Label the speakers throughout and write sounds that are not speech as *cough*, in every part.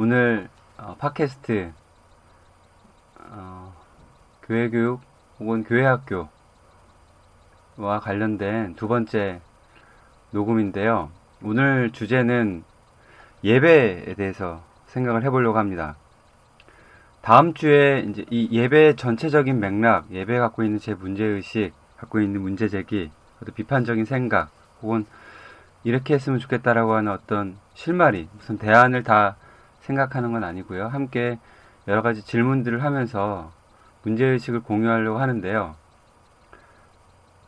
Speaker 1: 오늘 어, 팟캐스트 어, 교회 교육 혹은 교회 학교와 관련된 두 번째 녹음인데요. 오늘 주제는 예배에 대해서 생각을 해보려고 합니다. 다음 주에 이제 이 예배 전체적인 맥락, 예배 갖고 있는 제 문제의식, 갖고 있는 문제 제기, 어떤 비판적인 생각, 혹은 이렇게 했으면 좋겠다라고 하는 어떤 실마리, 무슨 대안을 다 생각하는 건 아니고요. 함께 여러 가지 질문들을 하면서 문제의식을 공유하려고 하는데요.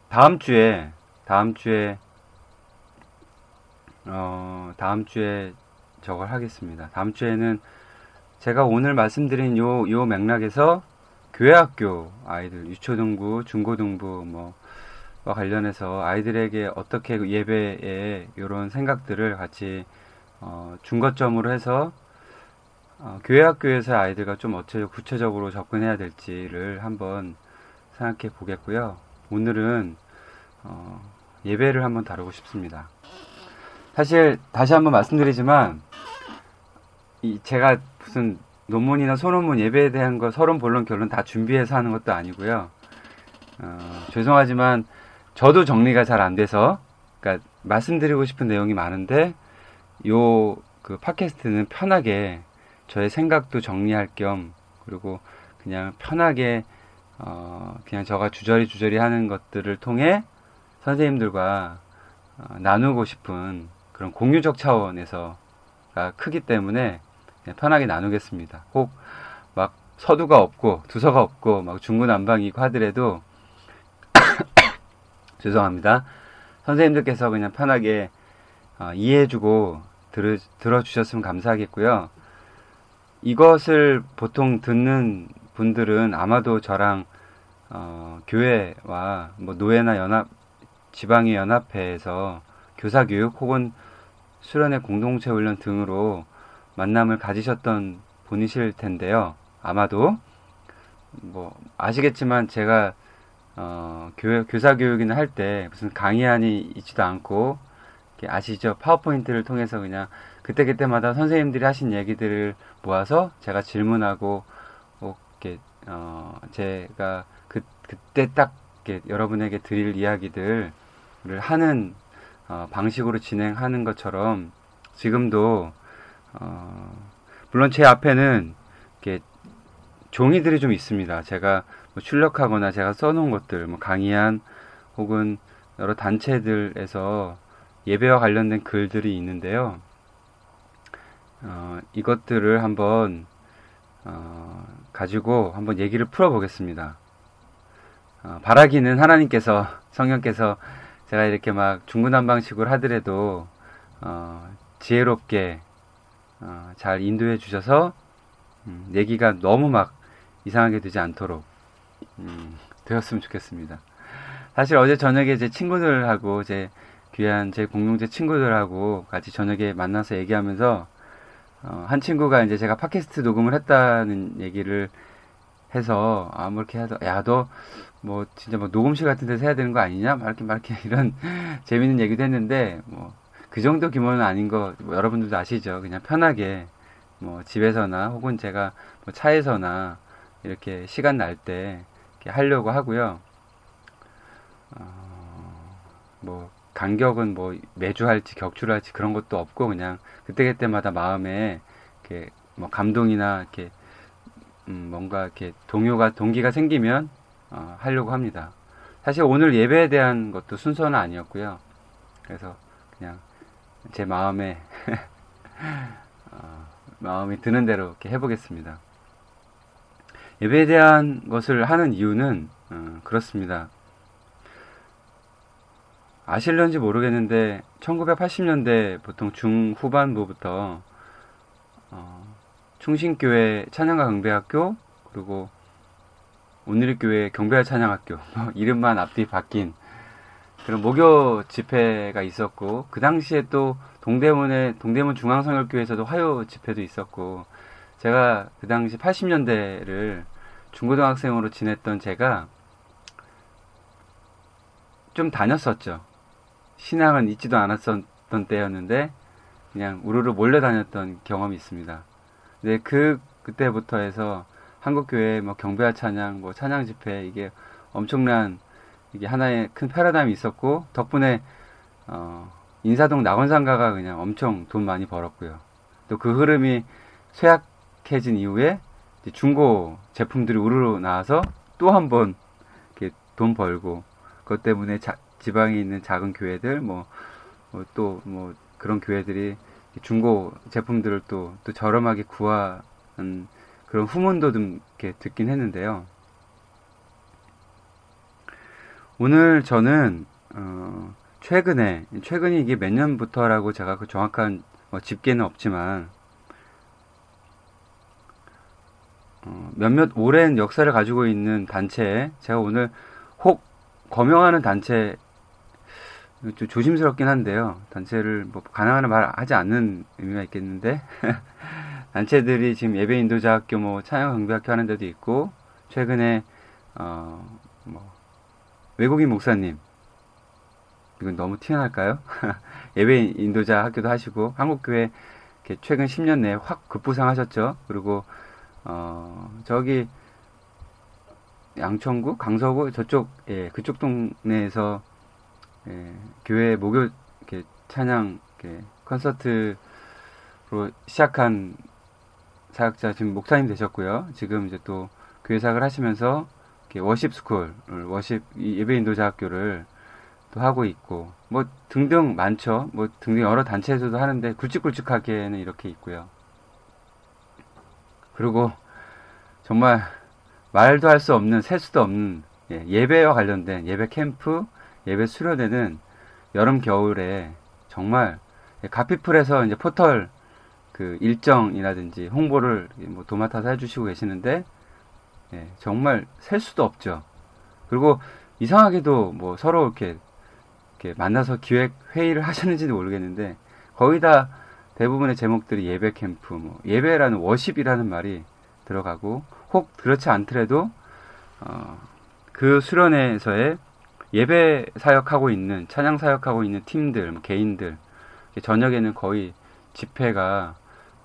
Speaker 1: 다음 주에, 다음 주에, 어, 다음 주에 저걸 하겠습니다. 다음 주에는 제가 오늘 말씀드린 요, 요 맥락에서 교회학교 아이들, 유초등부, 중고등부, 뭐, 와 관련해서 아이들에게 어떻게 예배에 이런 생각들을 같이 어, 중거점으로 해서 어, 교회 학교에서 아이들과 좀 어떻게 구체적으로 접근해야 될지를 한번 생각해 보겠고요. 오늘은 어, 예배를 한번 다루고 싶습니다. 사실 다시 한번 말씀드리지만 이 제가 무슨 논문이나 소논문 예배에 대한 거 서론 본론 결론 다 준비해서 하는 것도 아니고요. 어, 죄송하지만 저도 정리가 잘 안 돼서 그러니까 말씀드리고 싶은 내용이 많은데 요 그 팟캐스트는 편하게 저의 생각도 정리할 겸 그리고 그냥 편하게 어 그냥 저가 주저리 주저리 하는 것들을 통해 선생님들과 어 나누고 싶은 그런 공유적 차원에서가 크기 때문에 편하게 나누겠습니다. 꼭 막 서두가 없고 두서가 없고 막 중구난방이고 하더라도 *coughs* 죄송합니다. 선생님들께서 그냥 편하게 어, 이해해주고 들어주셨으면 감사하겠고요. 이것을 보통 듣는 분들은 아마도 저랑 어, 교회와 뭐 노예나 연합 지방의 연합회에서 교사 교육 혹은 수련회 공동체 훈련 등으로 만남을 가지셨던 분이실 텐데요. 아마도 뭐 아시겠지만 제가 어, 교, 교사 교육이나 할 때 무슨 강의안이 있지도 않고 아시죠? 파워포인트를 통해서 그냥 그때그때마다 선생님들이 하신 얘기들을 모아서 제가 질문하고 뭐 이렇게 어, 제가 그 그때 딱 이렇게 여러분에게 드릴 이야기들을 하는 어, 방식으로 진행하는 것처럼 지금도 어, 물론 제 앞에는 이렇게 종이들이 좀 있습니다. 제가 뭐 출력하거나 제가 써놓은 것들, 뭐 강의안 혹은 여러 단체들에서 예배와 관련된 글들이 있는데요. 어, 이것들을 한번 어, 가지고 한번 얘기를 풀어보겠습니다. 어, 바라기는 하나님께서 성령께서 제가 이렇게 막 중구난방식으로 하더라도 어, 지혜롭게 어, 잘 인도해 주셔서 음, 얘기가 너무 막 이상하게 되지 않도록 음, 되었으면 좋겠습니다. 사실 어제 저녁에 제 친구들하고 제 귀한 제 공동체 친구들하고 같이 저녁에 만나서 얘기하면서 어, 한 친구가 이제 제가 팟캐스트 녹음을 했다는 얘기를 해서 아뭐 이렇게 하다 야너 뭐 진짜 뭐 녹음실 같은 데서 해야 되는 거 아니냐 막 이렇게 막 이렇게 *laughs* 이런 재밌는 얘기도 했는데 뭐 그 정도 규모는 아닌 거 뭐 여러분들도 아시죠 그냥 편하게 뭐 집에서나 혹은 제가 뭐 차에서나 이렇게 시간 날때 하려고 하고요. 어, 뭐 간격은 뭐 매주 할지 격주를 할지 그런 것도 없고 그냥 그때그때마다 마음에 이렇게 뭐 감동이나 이렇게 음 뭔가 이렇게 동요가 동기가 생기면 어, 하려고 합니다. 사실 오늘 예배에 대한 것도 순서는 아니었고요. 그래서 그냥 제 마음에 *laughs* 어, 마음이 드는 대로 이렇게 해보겠습니다. 예배에 대한 것을 하는 이유는 어, 그렇습니다. 아실런지 모르겠는데 1980년대 보통 중후반부부터 어, 충신교회 찬양가 경배학교 그리고 오늘의 교회 경배와 찬양학교 *laughs* 뭐 이름만 앞뒤 바뀐 그런 목요 집회가 있었고 그 당시에 또 동대문에 동대문 중앙성결교회에서도 화요 집회도 있었고 제가 그 당시 80년대를 중고등학생으로 지냈던 제가 좀 다녔었죠. 신앙은 있지도 않았었던 때였는데 그냥 우르르 몰려 다녔던 경험이 있습니다. 근데 그 그때부터 해서 한국 교회 뭐 경배와 찬양, 뭐 찬양 집회 이게 엄청난 이게 하나의 큰 패러다임이 있었고 덕분에 어, 인사동 낙원상가가 그냥 엄청 돈 많이 벌었고요. 또 그 흐름이 쇠약해진 이후에 중고 제품들이 우르르 나와서 또 한 번 돈 벌고 그것 때문에 자, 지방에 있는 작은 교회들 뭐 또뭐 뭐, 뭐 그런 교회들이 중고 제품들을 또, 또 저렴하게 구하는 그런 후문도 좀 이렇게 듣긴 했는데요. 오늘 저는 어, 최근에 최근이 이게 몇 년부터라고 제가 그 정확한 뭐 집계는 없지만 어, 몇몇 오랜 역사를 가지고 있는 단체 제가 오늘 혹 거명하는 단체 좀 조심스럽긴 한데요. 단체를 뭐 가능한 말 하지 않는 의미가 있겠는데 *laughs* 단체들이 지금 예배 인도자 학교 뭐 찬양 강배학교 하는 데도 있고 최근에 어 뭐 외국인 목사님 이건 너무 튀어날까요? *laughs* 예배 인도자 학교도 하시고 한국 교회 최근 10년 내에 확 급부상하셨죠. 그리고 어 저기 양천구, 강서구 저쪽 예 그쪽 동네에서 예, 교회 목요 이렇게 찬양 이렇게 콘서트로 시작한 사역자 지금 목사님 되셨고요. 지금 이제 또 교회 사역을 하시면서 worship school, worship 예배 인도자 학교를 또 하고 있고 뭐 등등 많죠. 뭐 등등 여러 단체에서도 하는데 굵직굵직하게는 이렇게 있고요. 그리고 정말 말도 할 수 없는 셀 수도 없는 예, 예배와 관련된 예배 캠프, 예배 수련회는 여름 겨울에 정말 가피풀에서 이제 포털 그 일정이라든지 홍보를 뭐 도맡아서 해주시고 계시는데 예, 정말 셀 수도 없죠. 그리고 이상하게도 뭐 서로 이렇게, 이렇게 만나서 기획 회의를 *laughs* 하셨는지도 모르겠는데 거의 다 대부분의 제목들이 예배 캠프, 뭐 예배라는 워십이라는 말이 들어가고 혹 그렇지 않더라도 어, 그 수련회에서의 예배 사역하고 있는 찬양 사역하고 있는 팀들, 뭐 개인들 저녁에는 거의 집회가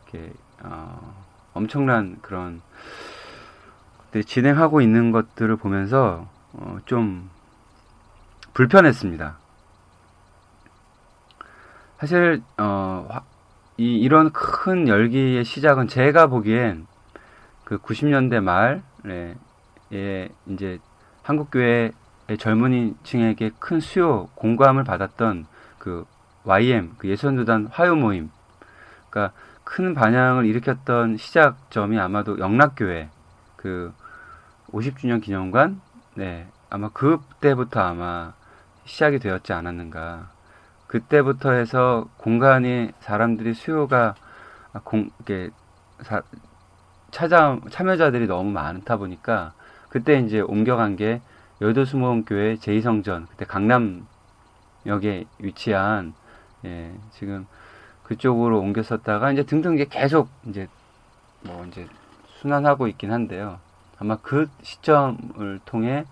Speaker 1: 이렇게 어, 엄청난 그런 진행하고 있는 것들을 보면서 어, 좀 불편했습니다. 사실 어, 이, 이런 큰 열기의 시작은 제가 보기엔 그 90년대 말에 예, 이제 한국교회 젊은이층에게 큰 수요 공감을 받았던 그 YM 그 예선도단 화요 모임. 그러니까 큰 반향을 일으켰던 시작점이 아마도 영락교회 그 50주년 기념관? 네 아마 그때부터 아마 시작이 되었지 않았는가. 그때부터 해서 공간이 사람들이 수요가 공 이게 사, 찾아 참여자들이 너무 많다 보니까 그때 이제 옮겨간 게 여도수목원교회 제2성전 그때 강남역에 위치한 예, 지금 그쪽으로 옮겼었다가 이제 등등 이제 계속 이제 뭐 이제 순환하고 있긴 한데요. 아마 그 시점을 통해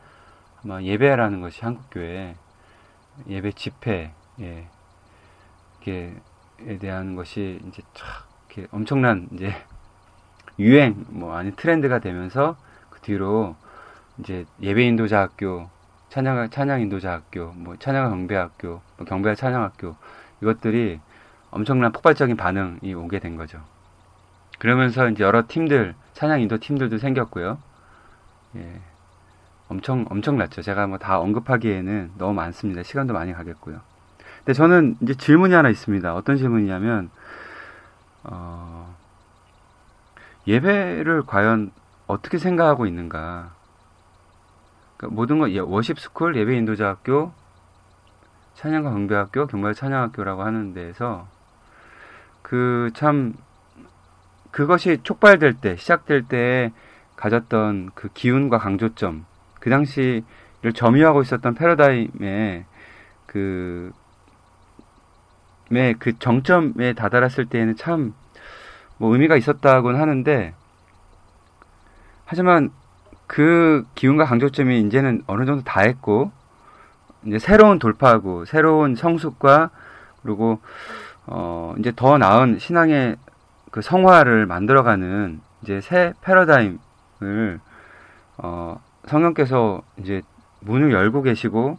Speaker 1: 아마 예배라는 것이 한국 교회 예배 집회 예, 에 대한 것이 이제 촥 이렇게 엄청난 이제 유행 뭐 아니 트렌드가 되면서 그 뒤로 이제 예배 인도자 학교, 찬양 찬양 인도자 학교, 뭐 찬양 경배 학교, 뭐 경배 찬양 학교 이것들이 엄청난 폭발적인 반응이 오게 된 거죠. 그러면서 이제 여러 팀들, 찬양 인도 팀들도 생겼고요. 예. 엄청 엄청났죠. 제가 뭐 다 언급하기에는 너무 많습니다. 시간도 많이 가겠고요. 근데 저는 이제 질문이 하나 있습니다. 어떤 질문이냐면 어, 예배를 과연 어떻게 생각하고 있는가? 그러니까 모든 거 예, worship school 예배 인도자 학교 찬양과 경배학교 경배 찬양학교라고 하는 데에서 그 참 그것이 촉발될 때 시작될 때 가졌던 그 기운과 강조점 그 당시를 점유하고 있었던 패러다임의 그, 그 정점에 다다랐을 때에는 참 뭐 의미가 있었다고는 하는데 하지만 그 기운과 강조점이 이제는 어느 정도 다 했고 이제 새로운 돌파하고 새로운 성숙과 그리고 어 이제 더 나은 신앙의 그 성화를 만들어가는 이제 새 패러다임을 어 성령께서 이제 문을 열고 계시고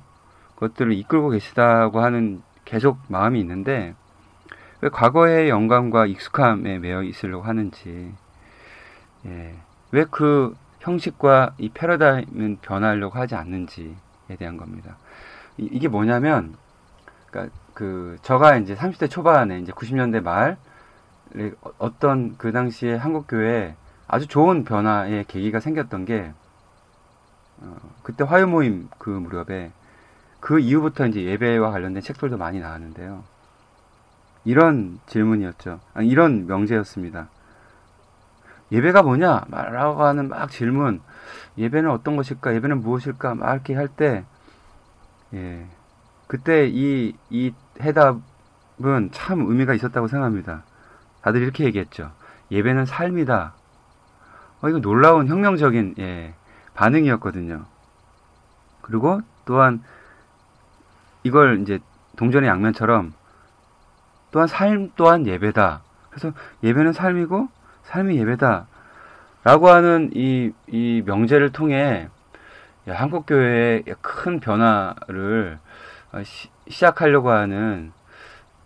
Speaker 1: 그것들을 이끌고 계시다고 하는 계속 마음이 있는데 왜 과거의 영감과 익숙함에 매여 있으려고 하는지 예. 왜 그 형식과 이 패러다임은 변하려고 하지 않는지에 대한 겁니다. 이, 게 뭐냐면 그러니까 그 저가 이제 30대 초반에 이제 90년대 말 어떤 그 당시에 한국 교회에 아주 좋은 변화의 계기가 생겼던 게 어, 그때 화요 모임 그 무렵에 그 이후부터 이제 예배와 관련된 책들도 많이 나왔는데요. 이런 질문이었죠. 아니, 이런 명제였습니다. 예배가 뭐냐? 라고 하는 막 질문. 예배는 어떤 것일까? 예배는 무엇일까? 막 이렇게 할 때, 예. 그때 이, 이 해답은 참 의미가 있었다고 생각합니다. 다들 이렇게 얘기했죠. 예배는 삶이다. 어, 이거 놀라운 혁명적인, 예. 반응이었거든요. 그리고 또한 이걸 이제 동전의 양면처럼 또한 삶 또한 예배다. 그래서 예배는 삶이고 삶이 예배다. 라고 하는 이, 이 명제를 통해 한국 교회의 큰 변화를 어, 시, 작하려고 하는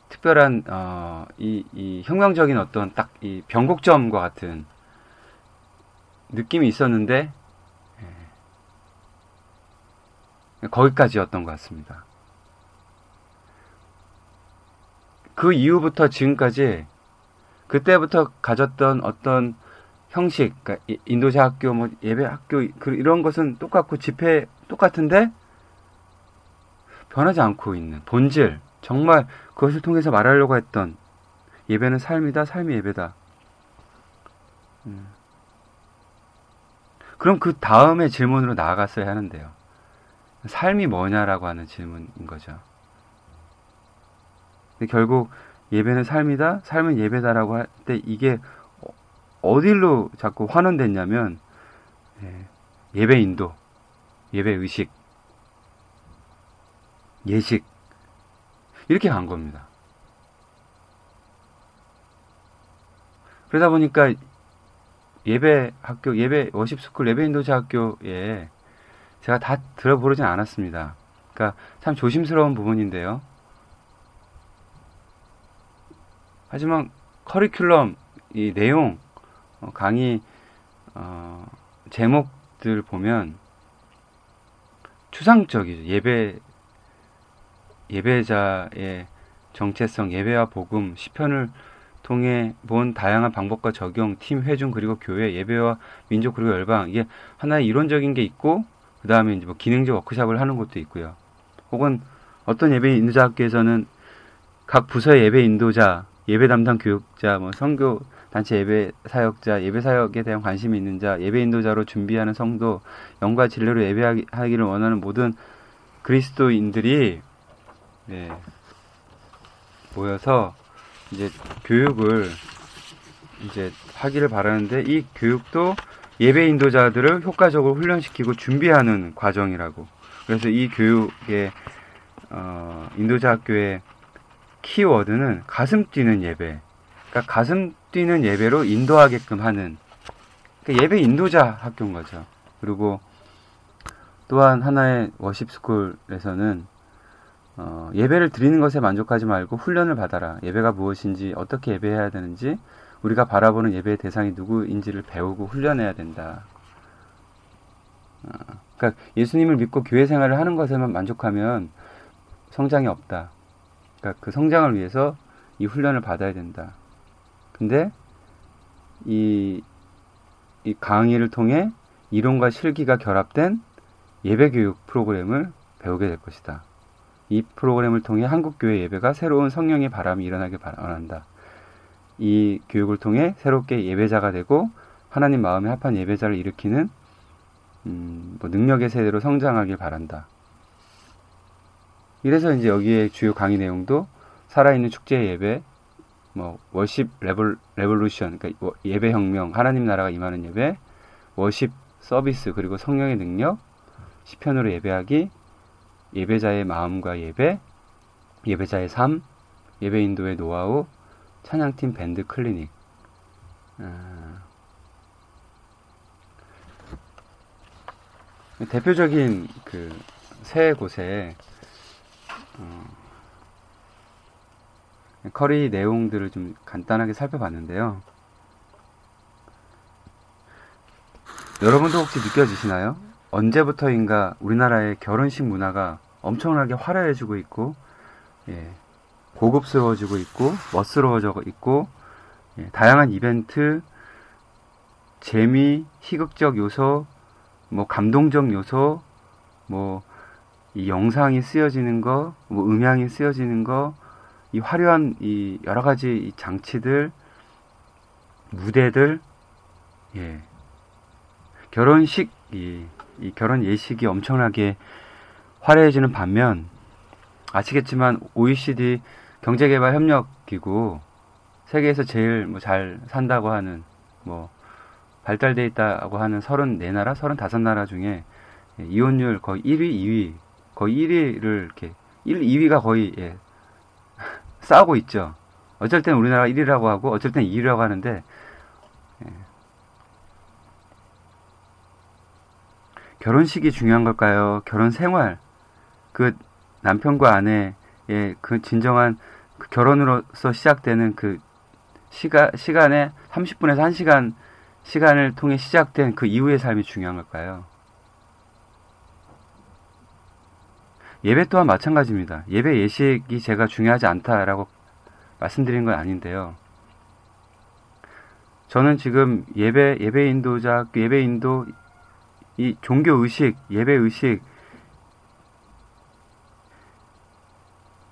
Speaker 1: 특별한, 어, 이, 이 혁명적인 어떤 딱 이 변곡점과 같은 느낌이 있었는데, 거기까지였던 것 같습니다. 그 이후부터 지금까지 그때부터 가졌던 어떤 형식, 그러니까 인도자 학교, 뭐 예배 학교 그 이런 것은 똑같고 집회 똑같은데 변하지 않고 있는 본질, 정말 그것을 통해서 말하려고 했던 예배는 삶이다, 삶이 예배다. 음. 그럼 그 다음에 질문으로 나아갔어야 하는데요. 삶이 뭐냐라고 하는 질문인 거죠. 근데 결국 예배는 삶이다, 삶은 예배다라고 할 때 이게 어디로 자꾸 환원됐냐면 예, 예배 인도, 예배 의식, 예식 이렇게 간 겁니다. 그러다 보니까 예배 학교, 예배 worship school, 예배 인도자 학교에 제가 다 들어보진 않았습니다. 그러니까 참 조심스러운 부분인데요. 하지만 커리큘럼 이 내용 어, 강의 어, 제목들 보면 추상적이죠. 예배 예배자의 정체성, 예배와 복음, 시편을 통해 본 다양한 방법과 적용, 팀 회중 그리고 교회, 예배와 민족 그리고 열방 이게 하나의 이론적인 게 있고 그 다음에 이제 뭐 기능적 워크샵을 하는 것도 있고요. 혹은 어떤 예배 인도자 학교에서는 각 부서의 예배 인도자, 예배 담당 교육자, 뭐 선교 단체 예배 사역자, 예배 사역에 대한 관심이 있는 자, 예배 인도자로 준비하는 성도, 영과 진리로 예배하기를 원하는 모든 그리스도인들이 네, 모여서 이제 교육을 이제 하기를 바라는데 이 교육도 예배 인도자들을 효과적으로 훈련시키고 준비하는 과정이라고. 그래서 이 교육의 어, 인도자 학교의 키워드는 가슴 뛰는 예배. 그러니까 가슴 뛰는 예배로 인도하게끔 하는 그러니까 예배 인도자 학교인 거죠. 그리고 또한 하나의 워십 스쿨에서는 어, 예배를 드리는 것에 만족하지 말고 훈련을 받아라. 예배가 무엇인지 어떻게 예배해야 되는지 우리가 바라보는 예배의 대상이 누구인지를 배우고 훈련해야 된다. 어, 그러니까 예수님을 믿고 교회 생활을 하는 것에만 만족하면 성장이 없다. 그러니까 그 성장을 위해서 이 훈련을 받아야 된다. 근데 이, 이 강의를 통해 이론과 실기가 결합된 예배 교육 프로그램을 배우게 될 것이다. 이 프로그램을 통해 한국교회 예배가 새로운 성령의 바람이 일어나길 바란다. 이 교육을 통해 새롭게 예배자가 되고 하나님 마음에 합한 예배자를 일으키는 음, 뭐 능력의 세대로 성장하길 바란다. 이래서 이제 여기에 주요 강의 내용도 살아있는 축제 예배, 뭐 worship revol revolution, 그러니까 뭐 예배 혁명, 하나님 나라가 임하는 예배, worship service 그리고 성령의 능력, 시편으로 예배하기, 예배자의 마음과 예배, 예배자의 삶, 예배 인도의 노하우, 찬양팀 밴드 클리닉. 아... 대표적인 그 세 곳에 어, 커리 내용들을 좀 간단하게 살펴봤는데요. 여러분도 혹시 느껴지시나요? 언제부터인가 우리나라의 결혼식 문화가 엄청나게 화려해지고 있고, 예, 고급스러워지고 있고, 멋스러워져 있고, 예, 다양한 이벤트, 재미, 희극적 요소, 뭐 감동적 요소, 뭐 이 영상이 쓰여지는 거, 뭐 음향이 쓰여지는 거, 이 화려한 이 여러 가지 이 장치들, 무대들, 예. 결혼식, 이, 이 결혼 예식이 엄청나게 화려해지는 반면, 아시겠지만 OECD 경제개발 협력기구 세계에서 제일 뭐 잘 산다고 하는 뭐 발달돼 있다고 하는 34나라, 35나라 중에 이혼율 거의 1위, 2위, 거의 1위를 이렇게 1, 2위가 거의 예, *laughs* 싸우고 있죠. 어쩔 땐 우리나라가 1위라고 하고 어쩔 땐 2위라고 하는데 예. 결혼식이 중요한 걸까요? 결혼 생활 그 남편과 아내의 그 진정한 그 결혼으로서 시작되는 그 시가, 시간에 30분에서 1시간 시간을 통해 시작된 그 이후의 삶이 중요한 걸까요? 예배 또한 마찬가지입니다. 예배 예식이 제가 중요하지 않다라고 말씀드린 건 아닌데요. 저는 지금 예배, 예배 인도자, 예배 인도, 이 종교 의식, 예배 의식,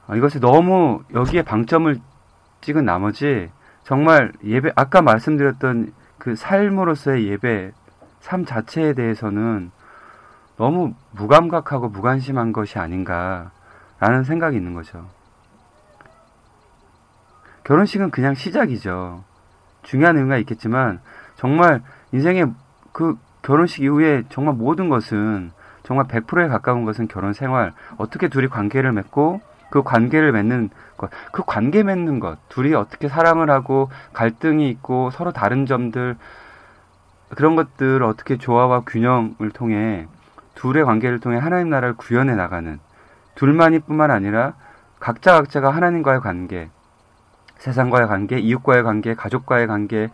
Speaker 1: 아, 이것이 너무 여기에 방점을 찍은 나머지 정말 예배, 아까 말씀드렸던 그 삶으로서의 예배, 삶 자체에 대해서는 너무 무감각하고 무관심한 것이 아닌가라는 생각이 있는 거죠. 결혼식은 그냥 시작이죠. 중요한 의미가 있겠지만 정말 인생의 그 결혼식 이후에 정말 모든 것은 정말 100%에 가까운 것은 결혼 생활, 어떻게 둘이 관계를 맺고 그 관계를 맺는 것, 그 관계 맺는 것, 둘이 어떻게 사랑을 하고 갈등이 있고 서로 다른 점들, 그런 것들을 어떻게 조화와 균형을 통해 둘의 관계를 통해 하나님 나라를 구현해 나가는 둘만이 뿐만 아니라 각자 각자가 하나님과의 관계, 세상과의 관계, 이웃과의 관계, 가족과의 관계,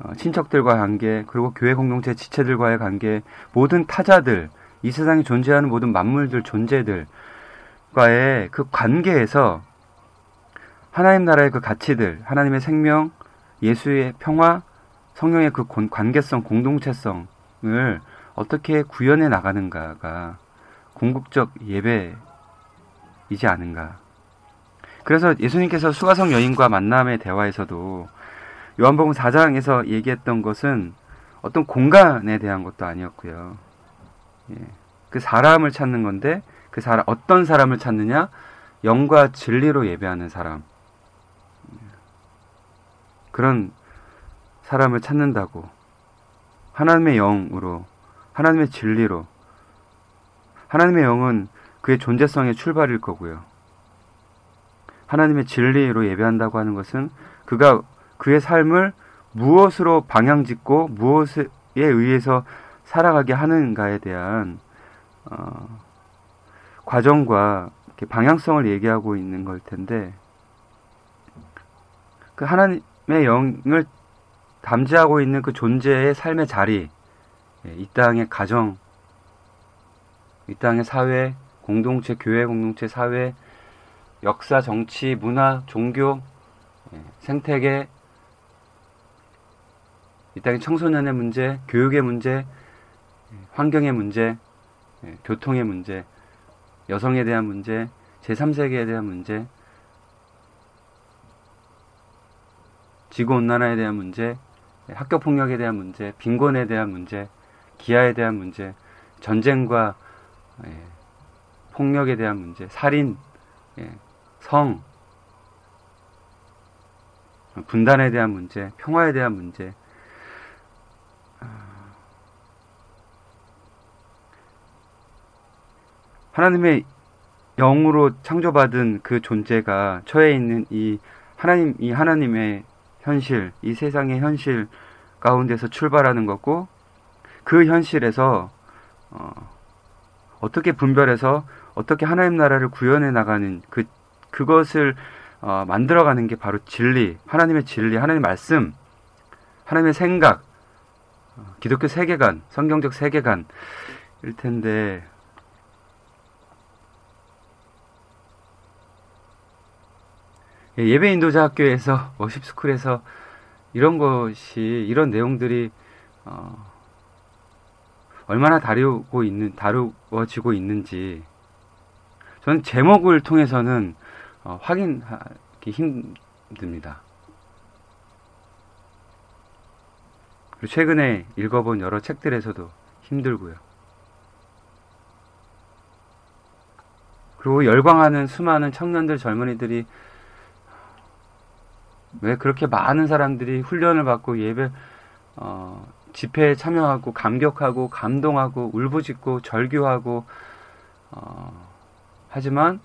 Speaker 1: 어, 친척들과의 관계, 그리고 교회 공동체 지체들과의 관계, 모든 타자들, 이 세상에 존재하는 모든 만물들, 존재들, 과의 그 관계에서 하나님 나라의 그 가치들, 하나님의 생명, 예수의 평화, 성령의 그 관계성, 공동체성을 어떻게 구현해 나가는가가 궁극적 예배이지 않은가. 그래서 예수님께서 수가성 여인과 만남의 대화에서도 요한복음 4장에서 얘기했던 것은 어떤 공간에 대한 것도 아니었고요. 예. 그 사람을 찾는 건데 그 사람 어떤 사람을 찾느냐? 영과 진리로 예배하는 사람. 그런 사람을 찾는다고 하나님의 영으로 하나님의 진리로 하나님의 영은 그의 존재성의 출발일 거고요. 하나님의 진리로 예배한다고 하는 것은 그가 그의 삶을 무엇으로 방향 짓고 무엇에 의해서 살아가게 하는가에 대한 어, 과정과 방향성을 얘기하고 있는 걸 텐데 그 하나님의 영을 담지하고 있는 그 존재의 삶의 자리, 예, 이 땅의 가정, 이 땅의 사회, 공동체, 교회 공동체, 사회, 역사, 정치, 문화, 종교, 예, 생태계, 이 땅의 청소년의 문제, 교육의 문제, 예, 환경의 문제, 예, 교통의 문제, 여성에 대한 문제, 제3세계에 대한 문제, 지구온난화에 대한 문제, 학교 폭력에 대한 문제, 빈곤에 대한 문제, 기아에 대한 문제, 전쟁과 예, 폭력에 대한 문제, 살인, 예, 성, 분단에 대한 문제, 평화에 대한 문제, 하나님의 영으로 창조받은 그 존재가 처해 있는 이 하나님, 이 하나님의 현실, 이 세상의 현실 가운데서 출발하는 거고, 그 현실에서, 어, 어떻게 분별해서 어떻게 하나님 나라를 구현해 나가는 그, 그것을 어, 만들어가는 게 바로 진리, 하나님의 진리, 하나님의 말씀, 하나님의 생각, 어, 기독교 세계관, 성경적 세계관일 텐데, 예, 예배 인도자 학교에서 워십 스쿨에서 이런 것이 이런 내용들이 어, 얼마나 다루고 있는 다루어지고 있는지 저는 제목을 통해서는 어, 확인하기 힘듭니다. 그리고 최근에 읽어본 여러 책들에서도 힘들고요. 그리고 열광하는 수많은 청년들 젊은이들이 왜 그렇게 많은 사람들이 훈련을 받고 예배 어, 집회에 참여하고 감격하고 감동하고 울부짖고 절규하고 어, 하지만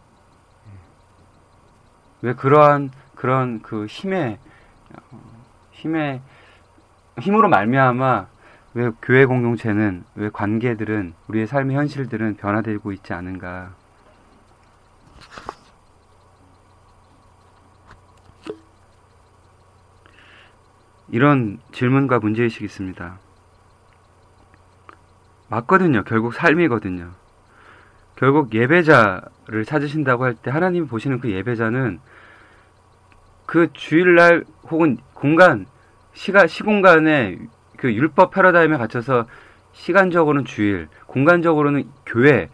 Speaker 1: 왜 그러한 그런 그 힘의 어, 힘의 힘으로 말미암아 왜 교회 공동체는 왜 관계들은 우리의 삶의 현실들은 변화되고 있지 않은가? 이런 질문과 문제의식이 있습니다. 맞거든요. 결국 삶이거든요. 결국 예배자를 찾으신다고 할 때 하나님이 보시는 그 예배자는 그 주일날 혹은 공간, 시간, 시공간의 그 율법 패러다임에 갇혀서 시간적으로는 주일, 공간적으로는 교회,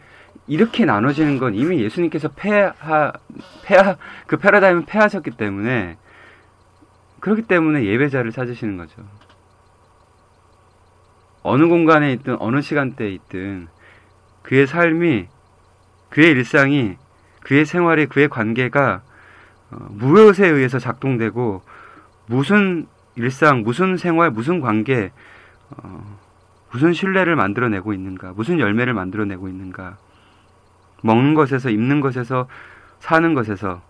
Speaker 1: 이렇게 나눠지는 건 이미 예수님께서 폐하, 폐하, 그 패러다임을 폐하셨기 때문에 그렇기 때문에 예배자를 찾으시는 거죠. 어느 공간에 있든 어느 시간대에 있든 그의 삶이 그의 일상이 그의 생활이 그의 관계가 어, 무엇에 의해서 작동되고 무슨 일상, 무슨 생활, 무슨 관계, 어, 무슨 신뢰를 만들어내고 있는가, 무슨 열매를 만들어내고 있는가, 먹는 것에서, 입는 것에서, 사는 것에서,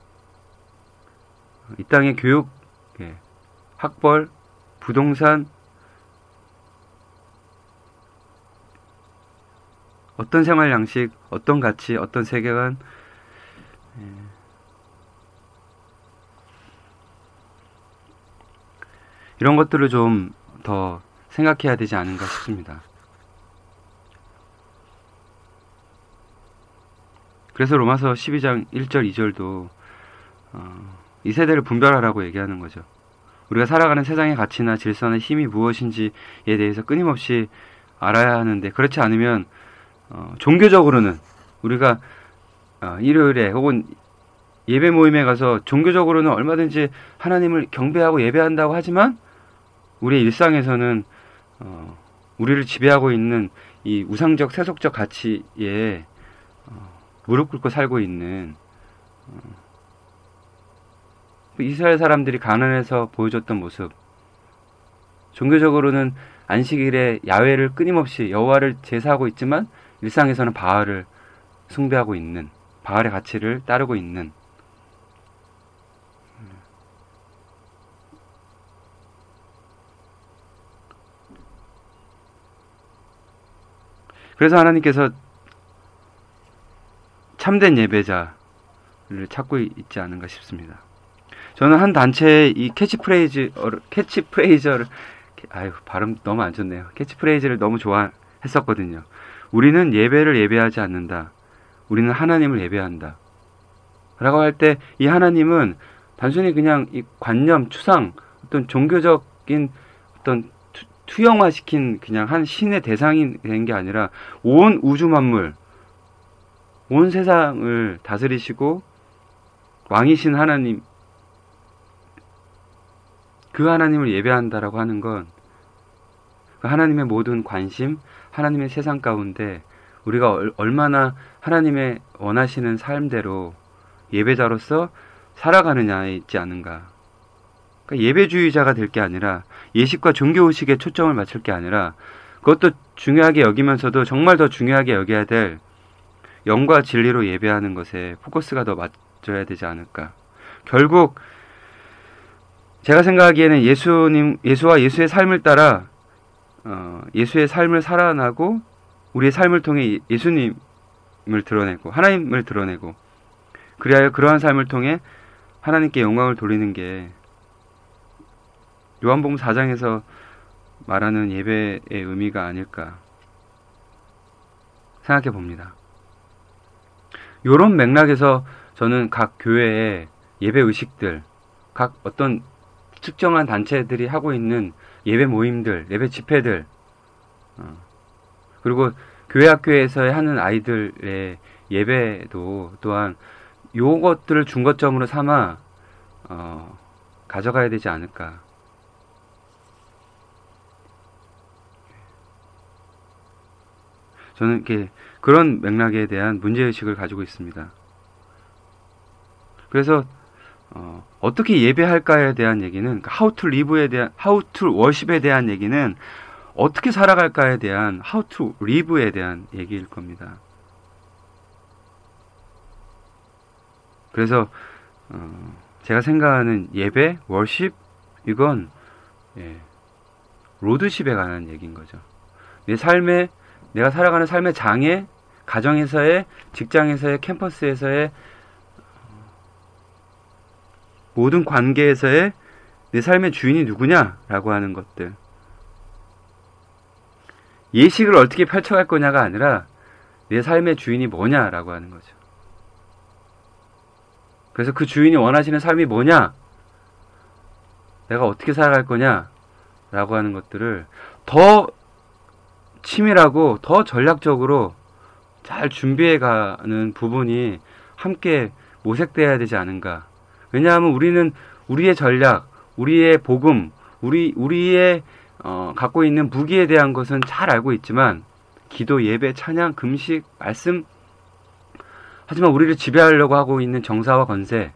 Speaker 1: 이 땅의 교육, 예, 학벌, 부동산, 어떤 생활 양식, 어떤 가치, 어떤 세계관, 예. 이런 것들을 좀 더 생각해야 되지 않은가 싶습니다. 그래서 로마서 12장 1절, 2절도 어, 이 세대를 분별하라고 얘기하는 거죠. 우리가 살아가는 세상의 가치나 질서나 힘이 무엇인지에 대해서 끊임없이 알아야 하는데 그렇지 않으면 어, 종교적으로는 우리가 어, 일요일에 혹은 예배 모임에 가서 종교적으로는 얼마든지 하나님을 경배하고 예배한다고 하지만 우리의 일상에서는 어, 우리를 지배하고 있는 이 우상적 세속적 가치에 어, 무릎 꿇고 살고 있는 어, 이스라엘 사람들이 가난해서 보여줬던 모습. 종교적으로는 안식일에 야외를 끊임없이 여호와를 제사하고 있지만 일상에서는 바알을 숭배하고 있는 바알의 가치를 따르고 있는 그래서 하나님께서 참된 예배자를 찾고 있지 않은가 싶습니다. 저는 한 단체의 이 캐치프레이즈 캐치프레이저를 아유 발음 너무 안 좋네요. 캐치프레이즈를 너무 좋아했었거든요. 우리는 예배를 예배하지 않는다. 우리는 하나님을 예배한다. 라고 할 때 이 하나님은 단순히 그냥 이 관념, 추상, 어떤 종교적인 어떤 투영화시킨 그냥 한 신의 대상이 된 게 아니라 온 우주 만물, 온 세상을 다스리시고 왕이신 하나님, 그 하나님을 예배한다라고 하는 건그 하나님의 모든 관심, 하나님의 세상 가운데 우리가 얼마나 하나님의 원하시는 삶대로 예배자로서 살아가느냐에 있지 않은가. 그러니까 예배주의자가 될 게 아니라 예식과 종교 의식에 초점을 맞출 게 아니라 그것도 중요하게 여기면서도 정말 더 중요하게 여겨야 될 영과 진리로 예배하는 것에 포커스가 더 맞춰야 되지 않을까. 결국 제가 생각하기에는 예수님, 예수와 예수의 삶을 따라 어, 예수의 삶을 살아나고 우리의 삶을 통해 예수님을 드러내고 하나님을 드러내고 그리하여 그러한 삶을 통해 하나님께 영광을 돌리는 게 요한복음 4장에서 말하는 예배의 의미가 아닐까 생각해 봅니다. 이런 맥락에서 저는 각 교회의 예배 의식들, 각 어떤 특정한 단체들이 하고 있는 예배 모임들, 예배 집회들, 어, 그리고 교회 학교에서 하는 아이들의 예배도 또한 요것들을 중거점으로 삼아 어, 가져가야 되지 않을까. 저는 이렇게 그런 맥락에 대한 문제의식을 가지고 있습니다. 그래서 어, 어떻게 예배할까에 대한 얘기는 how to live에 대한 how to worship에 대한 얘기는 어떻게 살아갈까에 대한 how to live에 대한 얘기일 겁니다. 그래서 어, 제가 생각하는 예배, 월십 이건 예, 로드십에 관한 얘기인 거죠. 내 삶에 내가 살아가는 삶의 장애, 가정에서의, 직장에서의, 캠퍼스에서의 모든 관계에서의 내 삶의 주인이 누구냐라고 하는 것들. 예식을 어떻게 펼쳐갈 거냐가 아니라 내 삶의 주인이 뭐냐라고 하는 거죠. 그래서 그 주인이 원하시는 삶이 뭐냐? 내가 어떻게 살아갈 거냐? 라고 하는 것들을 더 치밀하고 더 전략적으로 잘 준비해 가는 부분이 함께 모색돼야 되지 않은가. 왜냐하면 우리는 우리의 전략, 우리의 복음, 우리, 우리의 어, 갖고 있는 무기에 대한 것은 잘 알고 있지만 기도, 예배, 찬양, 금식, 말씀 하지만 우리를 지배하려고 하고 있는 정사와 건세,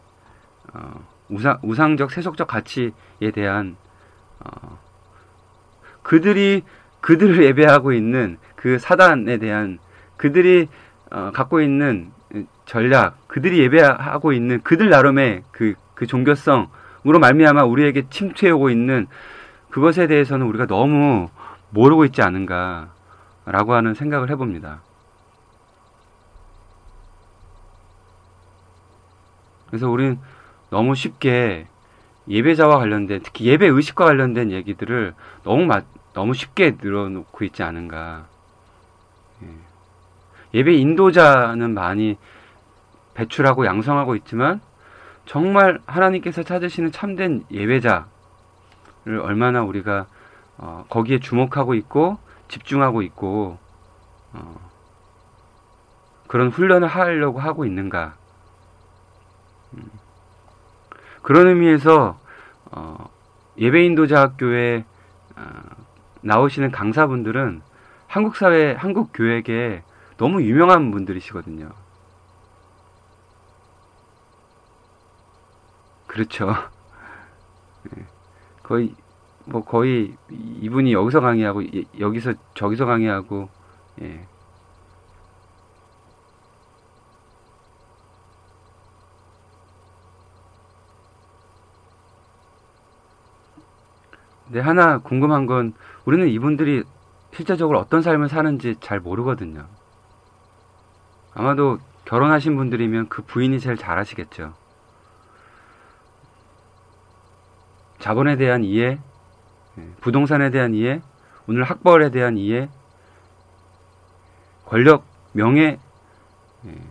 Speaker 1: 어, 우상, 우상적 세속적 가치에 대한 어, 그들이 그들을 예배하고 있는 그 사단에 대한 그들이 어, 갖고 있는 전략, 그들이 예배하고 있는 그들 나름의 그, 그 종교성으로 말미암아 우리에게 침투해오고 있는 그것에 대해서는 우리가 너무 모르고 있지 않은가라고 하는 생각을 해봅니다. 그래서 우리는 너무 쉽게 예배자와 관련된 특히 예배 의식과 관련된 얘기들을 너무 마, 너무 쉽게 늘어놓고 있지 않은가. 예. 배 인도자는 많이 배출하고 양성하고 있지만 정말 하나님께서 찾으시는 참된 예배자를 얼마나 우리가 어, 거기에 주목하고 있고 집중하고 있고 어, 그런 훈련을 하려고 하고 있는가. 음. 그런 의미에서 어, 예배인도자 학교에 어, 나오시는 강사분들은 한국 사회, 한국 교회에 너무 유명한 분들이시거든요. 그렇죠. 네. 거의 뭐 거의 이분이 여기서 강의하고 여기서 저기서 강의하고 예. 근데 하나 궁금한 건 우리는 이분들이 실제적으로 어떤 삶을 사는지 잘 모르거든요. 아마도 결혼하신 분들이면 그 부인이 제일 잘 아시겠죠. 자본에 대한 이해, 예, 부동산에 대한 이해, 오늘 학벌에 대한 이해, 권력, 명예, 예,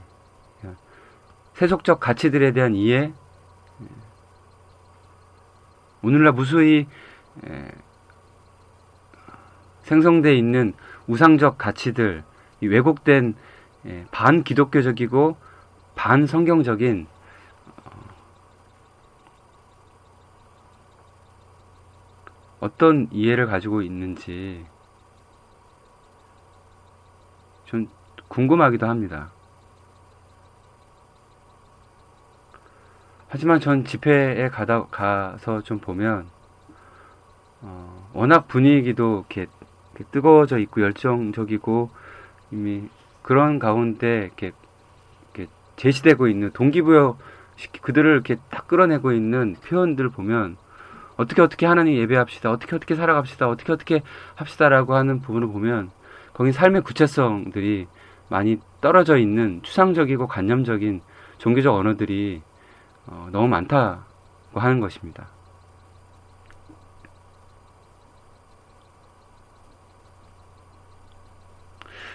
Speaker 1: 세속적 가치들에 대한 이해, 예, 오늘날 무수히 예, 생성돼 있는 우상적 가치들, 왜곡된 예, 반기독교적이고 반성경적인 어떤 이해를 가지고 있는지 좀 궁금하기도 합니다. 하지만 전 집회에 가다, 가서 좀 보면, 어, 워낙 분위기도 이렇게, 이렇게, 뜨거워져 있고 열정적이고 이미 그런 가운데 이렇게, 이렇게 제시되고 있는 동기부여 그들을 이렇게 딱 끌어내고 있는 표현들 보면 어떻게 어떻게 하나님 예배합시다. 어떻게 어떻게 살아갑시다. 어떻게 어떻게 합시다라고 하는 부분을 보면 거기 삶의 구체성들이 많이 떨어져 있는 추상적이고 관념적인 종교적 언어들이 어, 너무 많다고 하는 것입니다.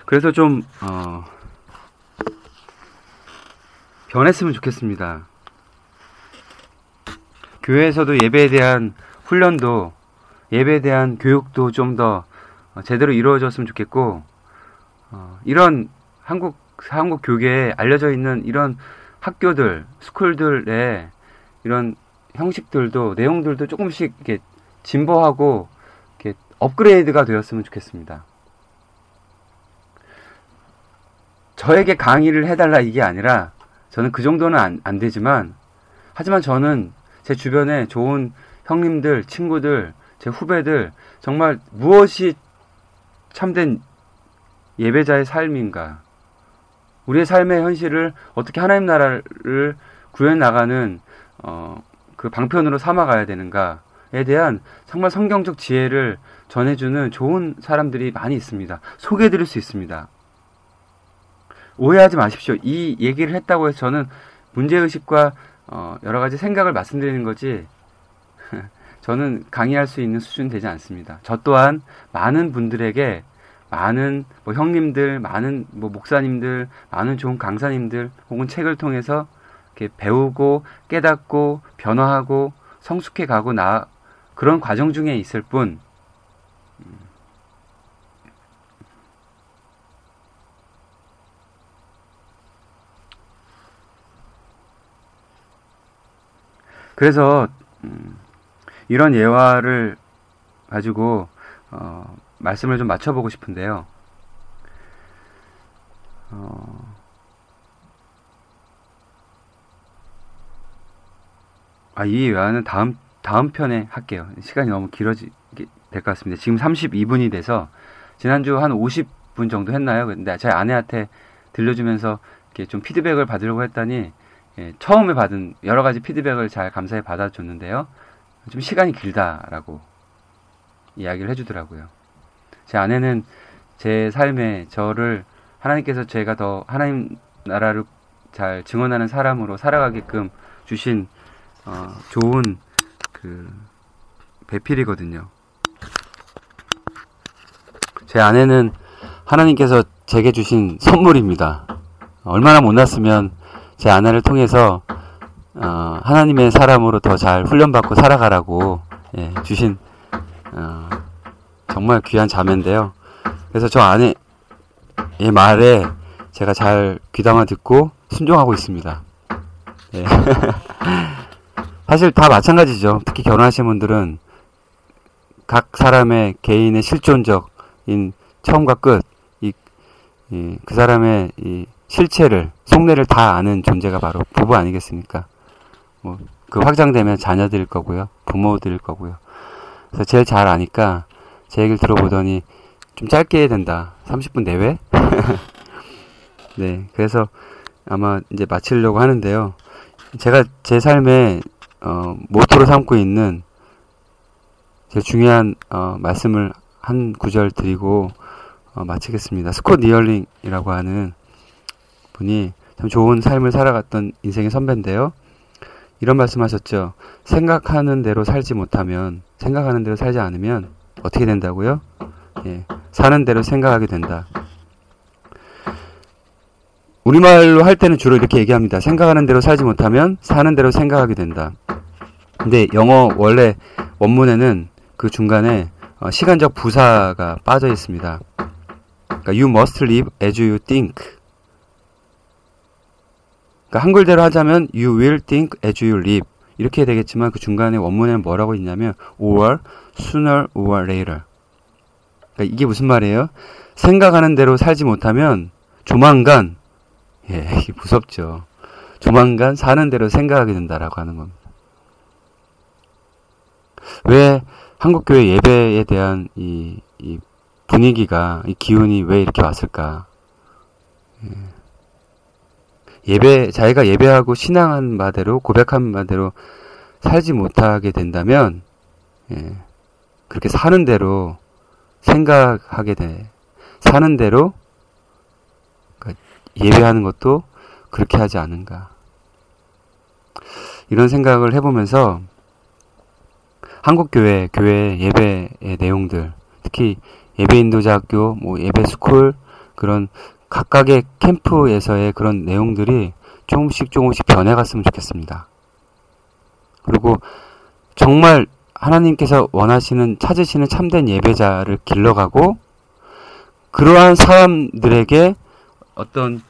Speaker 1: 그래서 좀 어, 변했으면 좋겠습니다. 교회에서도 예배에 대한 훈련도 예배에 대한 교육도 좀 더 제대로 이루어졌으면 좋겠고 어, 이런 한국 한국 교계에 알려져 있는 이런 학교들 스쿨들의 이런 형식들도 내용들도 조금씩 이렇게 진보하고 이렇게 업그레이드가 되었으면 좋겠습니다. 저에게 강의를 해달라 이게 아니라 저는 그 정도는 안, 안 되지만 하지만 저는 제 주변에 좋은 형님들, 친구들, 제 후배들 정말 무엇이 참된 예배자의 삶인가? 우리의 삶의 현실을 어떻게 하나님 나라를 구해 나가는 어, 그 방편으로 삼아가야 되는가에 대한 정말 성경적 지혜를 전해주는 좋은 사람들이 많이 있습니다. 소개해드릴 수 있습니다. 오해하지 마십시오. 이 얘기를 했다고 해서 저는 문제의식과 어, 여러 가지 생각을 말씀드리는 거지 *laughs* 저는 강의할 수 있는 수준 되지 않습니다. 저 또한 많은 분들에게 많은 뭐 형님들, 많은 뭐 목사님들, 많은 좋은 강사님들 혹은 책을 통해서 이렇게 배우고 깨닫고 변화하고 성숙해 가고 나 그런 과정 중에 있을 뿐 그래서 음, 이런 예화를 가지고 어, 말씀을 좀 맞춰보고 싶은데요. 어, 아, 이 예화는 다음 다음 편에 할게요. 시간이 너무 길어지게 될 것 같습니다. 지금 32분이 돼서 지난주 한 50분 정도 했나요? 근데 제 아내한테 들려주면서 이렇게 좀 피드백을 받으려고 했더니 예, 처음에 받은 여러 가지 피드백을 잘 감사히 받아줬는데요. 좀 시간이 길다라고 이야기를 해주더라고요. 제 아내는 제 삶에 저를 하나님께서 제가 더 하나님 나라를 잘 증언하는 사람으로 살아가게끔 주신 어, 좋은 그 배필이거든요. 제 아내는 하나님께서 제게 주신 선물입니다. 얼마나 못났으면 제 아내를 통해서 어, 하나님의 사람으로 더 잘 훈련받고 살아가라고 예, 주신 어, 정말 귀한 자매인데요. 그래서 저 아내의 말에 제가 잘 귀담아 듣고 순종하고 있습니다. 예. *laughs* 사실 다 마찬가지죠. 특히 결혼하신 분들은 각 사람의 개인의 실존적인 처음과 끝, 이, 이, 그 사람의 이 실체를 속내를 다 아는 존재가 바로 부부 아니겠습니까? 뭐 그 확장되면 자녀들일 거고요, 부모들일 거고요. 그래서 제일 잘 아니까 제 얘기를 들어보더니 좀 짧게 해야 된다. 30분 내외? *laughs* 네, 그래서 아마 이제 마치려고 하는데요. 제가 제 삶에 어, 모토로 삼고 있는 제 중요한 어, 말씀을 한 구절 드리고 어, 마치겠습니다. 스콧 니어링이라고 하는 분이 참 좋은 삶을 살아갔던 인생의 선배인데요. 이런 말씀하셨죠. 생각하는 대로 살지 못하면, 생각하는 대로 살지 않으면 어떻게 된다고요? 예, 사는 대로 생각하게 된다. 우리말로 할 때는 주로 이렇게 얘기합니다. 생각하는 대로 살지 못하면 사는 대로 생각하게 된다. 근데 영어 원래 원문에는 그 중간에 어, 시간적 부사가 빠져 있습니다. 그러니까 you must live as you think. 그러니까 한글대로 하자면 you will think as you live. 이렇게 되겠지만 그 중간에 원문에는 뭐라고 있냐면 or sooner or later. 그러니까 이게 무슨 말이에요? 생각하는 대로 살지 못하면 조만간 예, 무섭죠. 조만간 사는 대로 생각하게 된다라고 하는 겁니다. 왜 한국교회 예배에 대한 이, 이 분위기가, 이 기운이 왜 이렇게 왔을까? 예. 배 자기가 예배하고 신앙한 바대로, 고백한 바대로 살지 못하게 된다면, 예, 그렇게 사는 대로 생각하게 돼. 사는 대로 그러니까 예배하는 것도 그렇게 하지 않은가. 이런 생각을 해보면서 한국 교회, 교회 예배의 내용들, 특히 예배 인도자 학교, 뭐 예배 school, 그런 각각의 캠프에서의 그런 내용들이 조금씩 조금씩 변해갔으면 좋겠습니다. 그리고 정말 하나님께서 원하시는, 찾으시는 참된 예배자를 길러가고, 그러한 사람들에게 어떤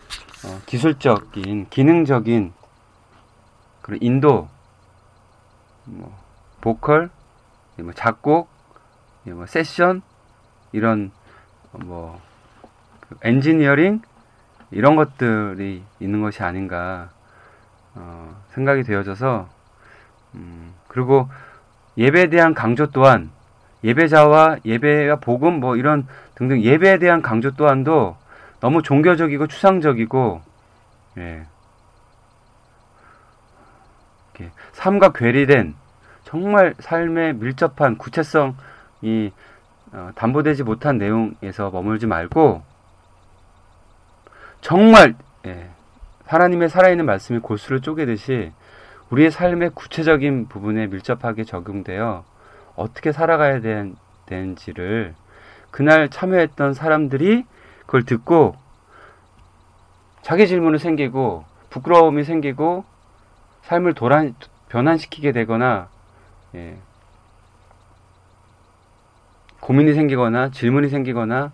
Speaker 1: 어, 기술적인, 기능적인 그런 인도, 뭐, 보컬, 뭐 작곡, 뭐 세션 이런 뭐 엔지니어링 이런 것들이 있는 것이 아닌가 어, 생각이 되어져서 음, 그리고 예배에 대한 강조 또한 예배자와 예배와 복음 뭐 이런 등등 예배에 대한 강조 또한도 너무 종교적이고 추상적이고 예. 삶과 괴리된 정말 삶에 밀접한 구체성이 어, 담보되지 못한 내용에서 머물지 말고 정말 예, 하나님의 살아있는 말씀이 골수를 쪼개듯이 우리의 삶의 구체적인 부분에 밀접하게 적용되어 어떻게 살아가야 된, 되는지를 그날 참여했던 사람들이 그걸 듣고 자기 질문이 생기고 부끄러움이 생기고 삶을 도란, 변환시키게 되거나 예. 고민이 생기거나 질문이 생기거나 어,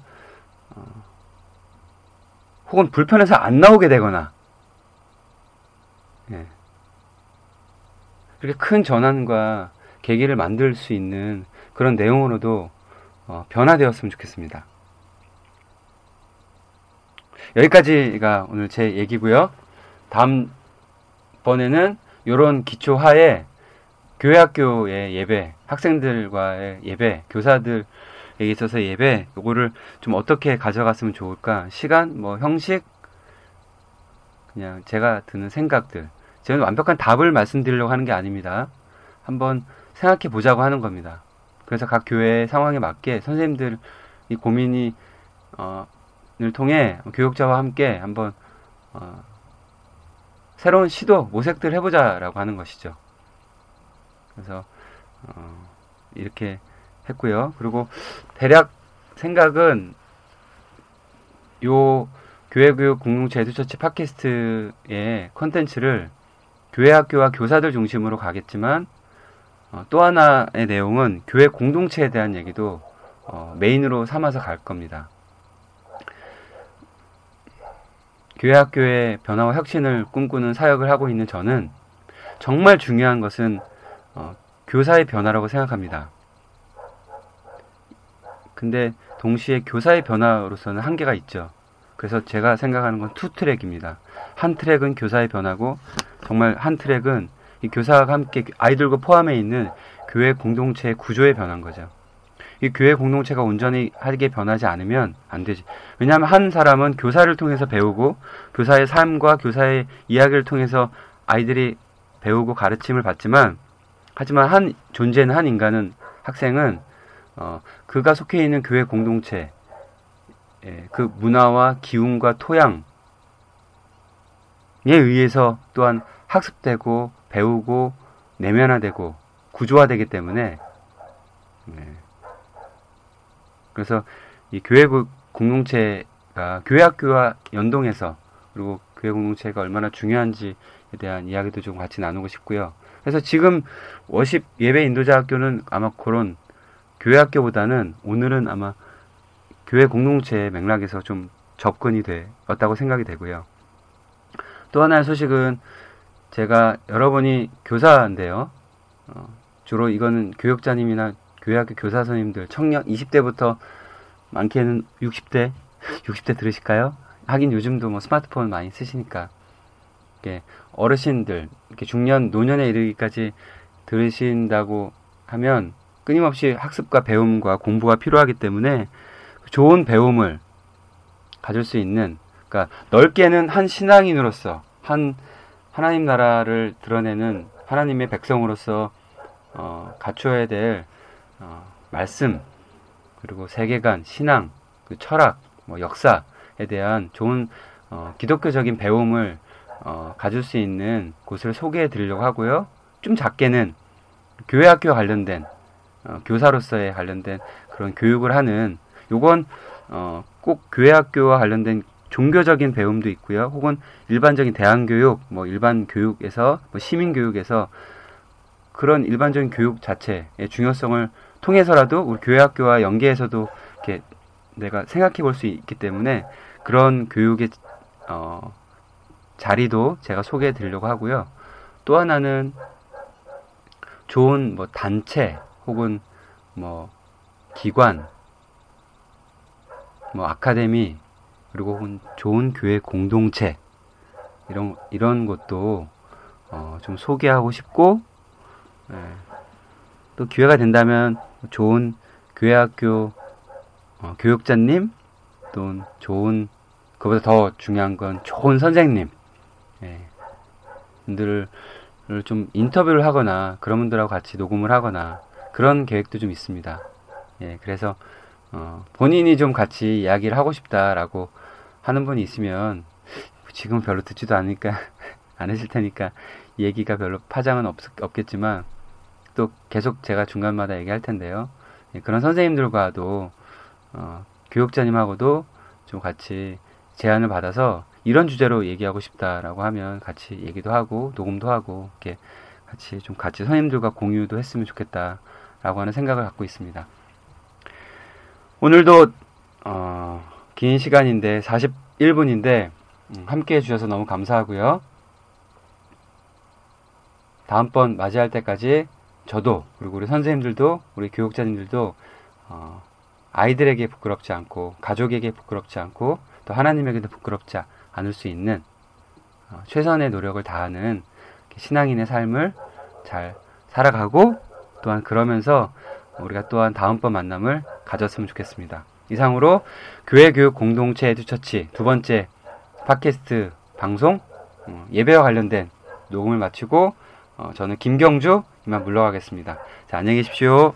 Speaker 1: 혹은 불편해서 안 나오게 되거나 예. 이렇게 큰 전환과 계기를 만들 수 있는 그런 내용으로도 어, 변화되었으면 좋겠습니다. 여기까지가 오늘 제 얘기고요. 다음 번에는 이런 기초 하에 교회 학교의 예배, 학생들과의 예배, 교사들 에게 있어서 예배, 요거를 좀 어떻게 가져갔으면 좋을까? 시간, 뭐 형식, 그냥 제가 드는 생각들. 저는 완벽한 답을 말씀드리려고 하는 게 아닙니다. 한번 생각해 보자고 하는 겁니다. 그래서 각 교회 상황에 맞게 선생님들 이 고민이 어, 을 통해 교육자와 함께 한번 어, 새로운 시도 모색들 해보자라고 하는 것이죠. 그래서 어, 이렇게 했고요. 그리고 대략 생각은 요 교회교육 공동체 에듀처치 팟캐스트의 컨텐츠를 교회 학교와 교사들 중심으로 가겠지만 어, 또 하나의 내용은 교회 공동체에 대한 얘기도 어, 메인으로 삼아서 갈 겁니다. 교회 학교의 변화와 혁신을 꿈꾸는 사역을 하고 있는 저는 정말 중요한 것은 어, 교사의 변화라고 생각합니다. 근데 동시에 교사의 변화로서는 한계가 있죠. 그래서 제가 생각하는 건 two track입니다. 한 트랙은 교사의 변화고 정말 한 트랙은 이 교사와 함께 아이들과 포함해 있는 교회 공동체의 구조의 변화인 거죠. 이 교회 공동체가 온전히 하게 변하지 않으면 안 되지. 왜냐하면 한 사람은 교사를 통해서 배우고 교사의 삶과 교사의 이야기를 통해서 아이들이 배우고 가르침을 받지만 하지만 한 존재는 한 인간은 학생은 어, 그가 속해 있는 교회 공동체 예, 그 문화와 기운과 토양에 의해서 또한 학습되고 배우고 내면화되고 구조화되기 때문에 예. 그래서 이 교회 공동체가 교회 학교와 연동해서 그리고 교회 공동체가 얼마나 중요한지에 대한 이야기도 좀 같이 나누고 싶고요. 그래서 지금 워십 예배 인도자 학교는 아마 그런 교회 학교보다는 오늘은 아마 교회 공동체 맥락에서 좀 접근이 되었다고 생각이 되고요. 또 하나의 소식은 제가 여러분이 교사인데요. 어, 주로 이거는 교육자님이나 교회 학교 교사 선생님들 청년 20대부터 많게는 60대 60대 *laughs* 들으실까요? 하긴 요즘도 뭐 스마트폰 많이 쓰시니까 이렇게 어르신들 이렇게 중년 노년에 이르기까지 들으신다고 하면 끊임없이 학습과 배움과 공부가 필요하기 때문에 좋은 배움을 가질 수 있는 그러니까 넓게는 한 신앙인으로서 한 하나님 나라를 드러내는 하나님의 백성으로서 어, 갖춰야 될 어, 말씀 그리고 세계관, 신앙, 그 철학, 뭐 역사에 대한 좋은 어, 기독교적인 배움을 어, 가질 수 있는 곳을 소개해 드리려고 하고요. 좀 작게는 교회 학교 관련된 어, 교사로서의 관련된 그런 교육을 하는 요건 어, 꼭 교회 학교와 관련된 종교적인 배움도 있고요. 혹은 일반적인 대안 교육, 뭐 일반 교육에서 뭐 시민 교육에서 그런 일반적인 교육 자체의 중요성을 통해서라도 우리 교회 학교와 연계해서도 이렇게 내가 생각해 볼 수 있기 때문에 그런 교육의 어, 자리도 제가 소개해 드리려고 하고요. 또 하나는 좋은 뭐 단체 혹은 뭐 기관 뭐 아카데미 그리고 혹은 좋은 교회 공동체 이런 이런 것도 어, 좀 소개하고 싶고 예, 또 기회가 된다면 좋은 교회 학교 어, 교육자님 또는 좋은 그보다 더 중요한 건 좋은 선생님 예, 분들을 좀 인터뷰를 하거나 그런 분들하고 같이 녹음을 하거나 그런 계획도 좀 있습니다. 예, 그래서 어, 본인이 좀 같이 이야기를 하고 싶다라고 하는 분이 있으면 지금 별로 듣지도 않으니까 *laughs* 않으실 테니까 얘기가 별로 파장은 없, 없겠지만 또 계속 제가 중간마다 얘기할 텐데요. 예, 그런 선생님들과도 어, 교육자님하고도 좀 같이 제안을 받아서 이런 주제로 얘기하고 싶다라고 하면 같이 얘기도 하고 녹음도 하고 이렇게 같이 좀 같이 선생님들과 공유도 했으면 좋겠다 라고 하는 생각을 갖고 있습니다. 오늘도 어, 긴 시간인데 41분인데 음, 함께 해주셔서 너무 감사하고요. 다음번 맞이할 때까지 저도 그리고 우리 선생님들도 우리 교육자님들도 어, 아이들에게 부끄럽지 않고 가족에게 부끄럽지 않고 또 하나님에게도 부끄럽지 않을 수 있는 어, 최선의 노력을 다하는 신앙인의 삶을 잘 살아가고 또한 그러면서 우리가 또한 다음번 만남을 가졌으면 좋겠습니다. 이상으로 교회 교육 공동체 에듀처치 두 번째 팟캐스트 방송 어, 예배와 관련된 녹음을 마치고 어, 저는 김경주 이만 물러가겠습니다. 자, 안녕히 계십시오.